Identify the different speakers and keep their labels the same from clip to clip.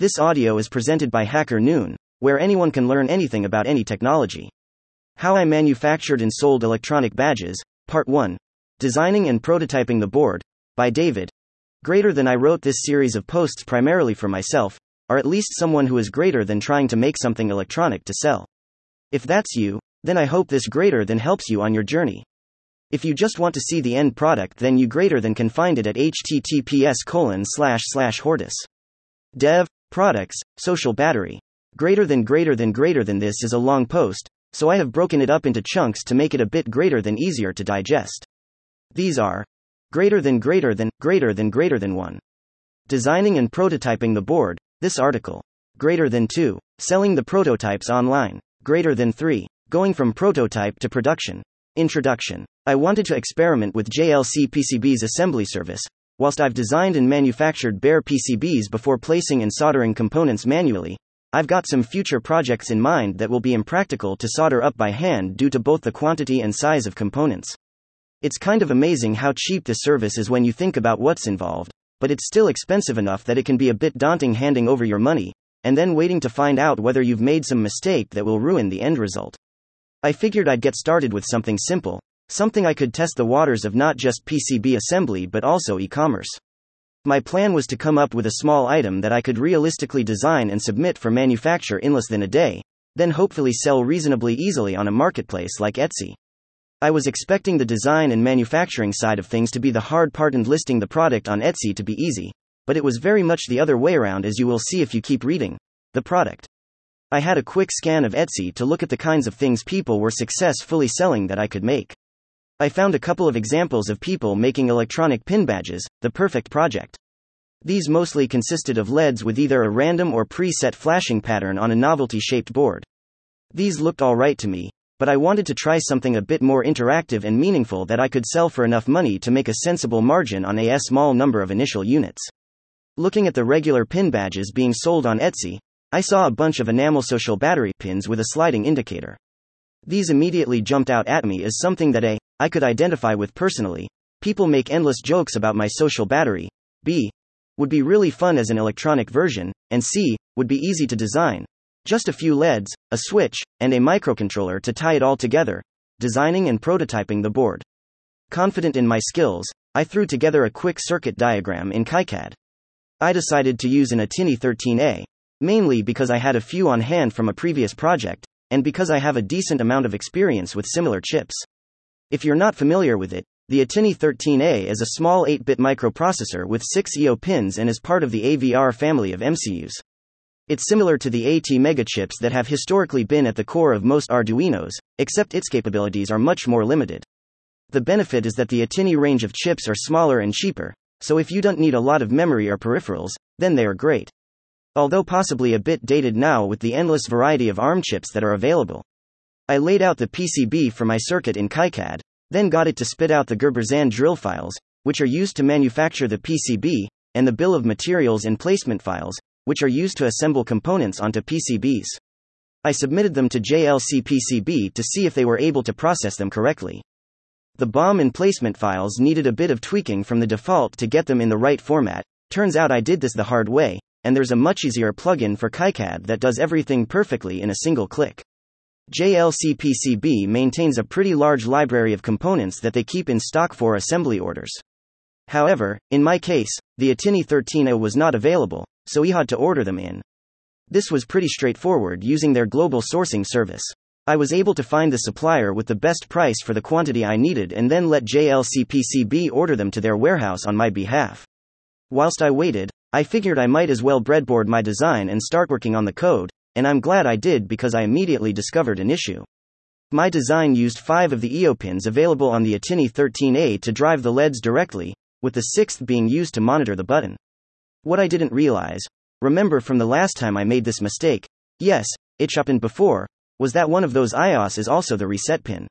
Speaker 1: This audio is presented by HackerNoon, where anyone can learn anything about any technology. How I manufactured and sold electronic badges, Part 1. Designing and prototyping the board, by David. Greater than I wrote this series of posts primarily for myself, or at least someone who is greater than trying to make something electronic to sell. If that's you, then I hope this greater than helps you on your journey. If you just want to see the end product, then you greater than can find it at https colon slash slash hortus. Dev, products, social battery. Greater than greater than greater than this is a long post, so I have broken it up into chunks to make it a bit greater than easier to digest. These are greater than greater than greater than greater than 1. Designing and prototyping the board, this article. Greater than 2. Selling the prototypes online. Greater than 3. Going from prototype to production. Introduction. I wanted to experiment with JLCPCB's assembly service, Whilst I've designed and manufactured bare PCBs before placing and soldering components manually, I've got some future projects in mind that will be impractical to solder up by hand due to both the quantity and size of components. It's kind of amazing how cheap this service is when you think about what's involved, but it's still expensive enough that it can be a bit daunting handing over your money, and then waiting to find out whether you've made some mistake that will ruin the end result. I figured I'd get started with something simple, Something I could test the waters of not just PCB assembly but also e commerce. My plan was to come up with a small item that I could realistically design and submit for manufacture in less than a day, then hopefully sell reasonably easily on a marketplace like Etsy. I was expecting the design and manufacturing side of things to be the hard part and listing the product on Etsy to be easy, but it was very much the other way around as you will see if you keep reading. The product. I had a quick scan of Etsy to look at the kinds of things people were successfully selling that I could make. I found a couple of examples of people making electronic pin badges, the perfect project. These mostly consisted of LEDs with either a random or preset flashing pattern on a novelty shaped board. These looked alright to me, but I wanted to try something a bit more interactive and meaningful that I could sell for enough money to make a sensible margin on a small number of initial units. Looking at the regular pin badges being sold on Etsy, I saw a bunch of enamel social battery pins with a sliding indicator. These immediately jumped out at me as something that A. I could identify with personally. People make endless jokes about my social battery. B. Would be really fun as an electronic version, and C. Would be easy to design. Just a few LEDs, a switch, and a microcontroller to tie it all together, designing and prototyping the board. Confident in my skills, I threw together a quick circuit diagram in KiCad. I decided to use an ATtiny 13A, mainly because I had a few on hand from a previous project, and because I have a decent amount of experience with similar chips. If you're not familiar with it, the ATtiny 13A is a small 8 bit microprocessor with 6 I/O pins and is part of the AVR family of MCUs. It's similar to the ATmega chips that have historically been at the core of most Arduinos, except its capabilities are much more limited. The benefit is that the ATtiny range of chips are smaller and cheaper, so if you don't need a lot of memory or peripherals, then they are great although possibly a bit dated now with the endless variety of ARM chips that are available. I laid out the PCB for my circuit in KiCad, then got it to spit out the Gerbers and drill files, which are used to manufacture the PCB, and the bill of materials and placement files, which are used to assemble components onto PCBs. I submitted them to JLCPCB to see if they were able to process them correctly. The BOM and placement files needed a bit of tweaking from the default to get them in the right format. Turns out I did this the hard way, and there's a much easier plugin for KiCad that does everything perfectly in a single click. JLCPCB maintains a pretty large library of components that they keep in stock for assembly orders. However, in my case, the ATtiny 13A was not available, so we had to order them in. This was pretty straightforward using their global sourcing service. I was able to find the supplier with the best price for the quantity I needed and then let JLCPCB order them to their warehouse on my behalf. Whilst I waited, I figured I might as well breadboard my design and start working on the code, and I'm glad I did because I immediately discovered an issue. My design used five of the I/O pins available on the ATtiny 13A to drive the LEDs directly, with the sixth being used to monitor the button. What I didn't realize, remember from the last time I made this mistake, yes, it happened before, was that one of those I/Os is also the reset pin.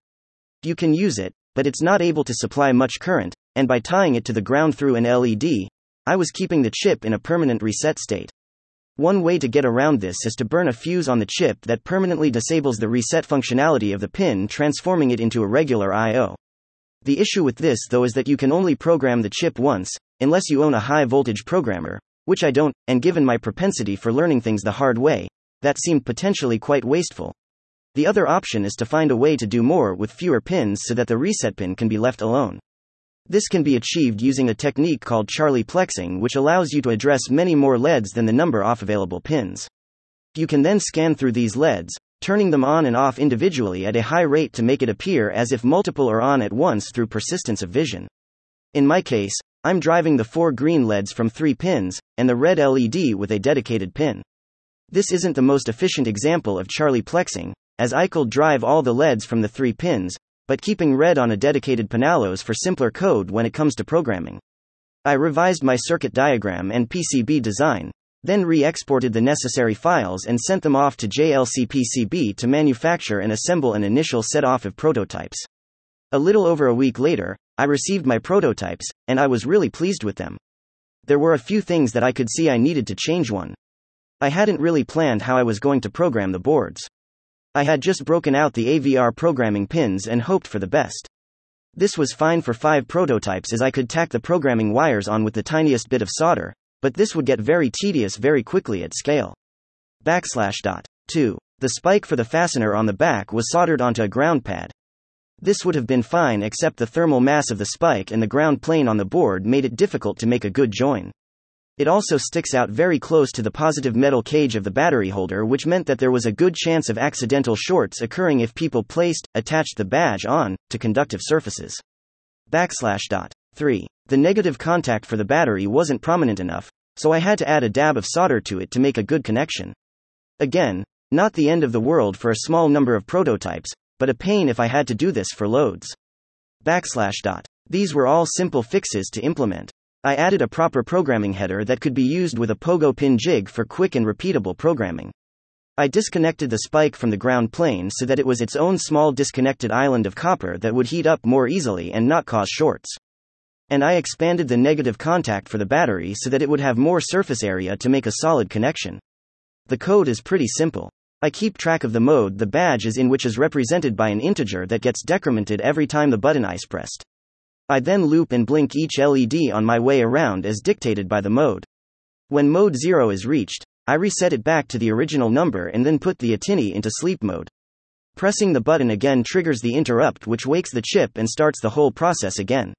Speaker 1: You can use it, but it's not able to supply much current, and by tying it to the ground through an LED, I was keeping the chip in a permanent reset state. One way to get around this is to burn a fuse on the chip that permanently disables the reset functionality of the pin, transforming it into a regular I/O. The issue with this, though, is that you can only program the chip once, unless you own a high voltage programmer, which I don't, and given my propensity for learning things the hard way, that seemed potentially quite wasteful. The other option is to find a way to do more with fewer pins so that the reset pin can be left alone. This can be achieved using a technique called Charlieplexing, which allows you to address many more LEDs than the number of available pins. You can then scan through these LEDs, turning them on and off individually at a high rate to make it appear as if multiple are on at once through persistence of vision. In my case, I'm driving the four green LEDs from three pins, and the red LED with a dedicated pin. This isn't the most efficient example of Charlieplexing, as I could drive all the LEDs from the three pins, but keeping red on a dedicated pin for simpler code when it comes to programming. I revised my circuit diagram and PCB design, then re exported the necessary files and sent them off to JLCPCB to manufacture and assemble an initial set off of prototypes. A little over a week later, I received my prototypes, and I was really pleased with them. There were a few things that I could see I needed to change one. I hadn't really planned how I was going to program the boards. I had just broken out the AVR programming pins and hoped for the best. This was fine for five prototypes as I could tack the programming wires on with the tiniest bit of solder, but this would get very tedious very quickly at scale. Backslash dot. 2. The spike for the fastener on the back was soldered onto a ground pad. This would have been fine except the thermal mass of the spike and the ground plane on the board made it difficult to make a good join. It also sticks out very close to the positive metal cage of the battery holder, which meant that there was a good chance of accidental shorts occurring if people placed, attached the badge on, to conductive surfaces. Backslash dot. 3. The negative contact for the battery wasn't prominent enough, so I had to add a dab of solder to it to make a good connection. Again, not the end of the world for a small number of prototypes, but a pain if I had to do this for loads. Backslash dot. These were all simple fixes to implement. I added a proper programming header that could be used with a pogo pin jig for quick and repeatable programming. I disconnected the spike from the ground plane so that it was its own small disconnected island of copper that would heat up more easily and not cause shorts. And I expanded the negative contact for the battery so that it would have more surface area to make a solid connection. The code is pretty simple. I keep track of the mode the badge is in, which is represented by an integer that gets decremented every time the button is pressed. I then loop and blink each LED on my way around as dictated by the mode. When mode 0 is reached, I reset it back to the original number and then put the ATtiny into sleep mode. Pressing the button again triggers the interrupt, which wakes the chip and starts the whole process again.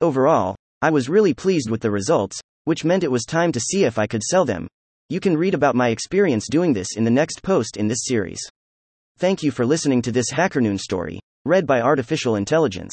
Speaker 1: Overall, I was really pleased with the results, which meant it was time to see if I could sell them. You can read about my experience doing this in the next post in this series. Thank you for listening to this HackerNoon story, read by Artificial Intelligence.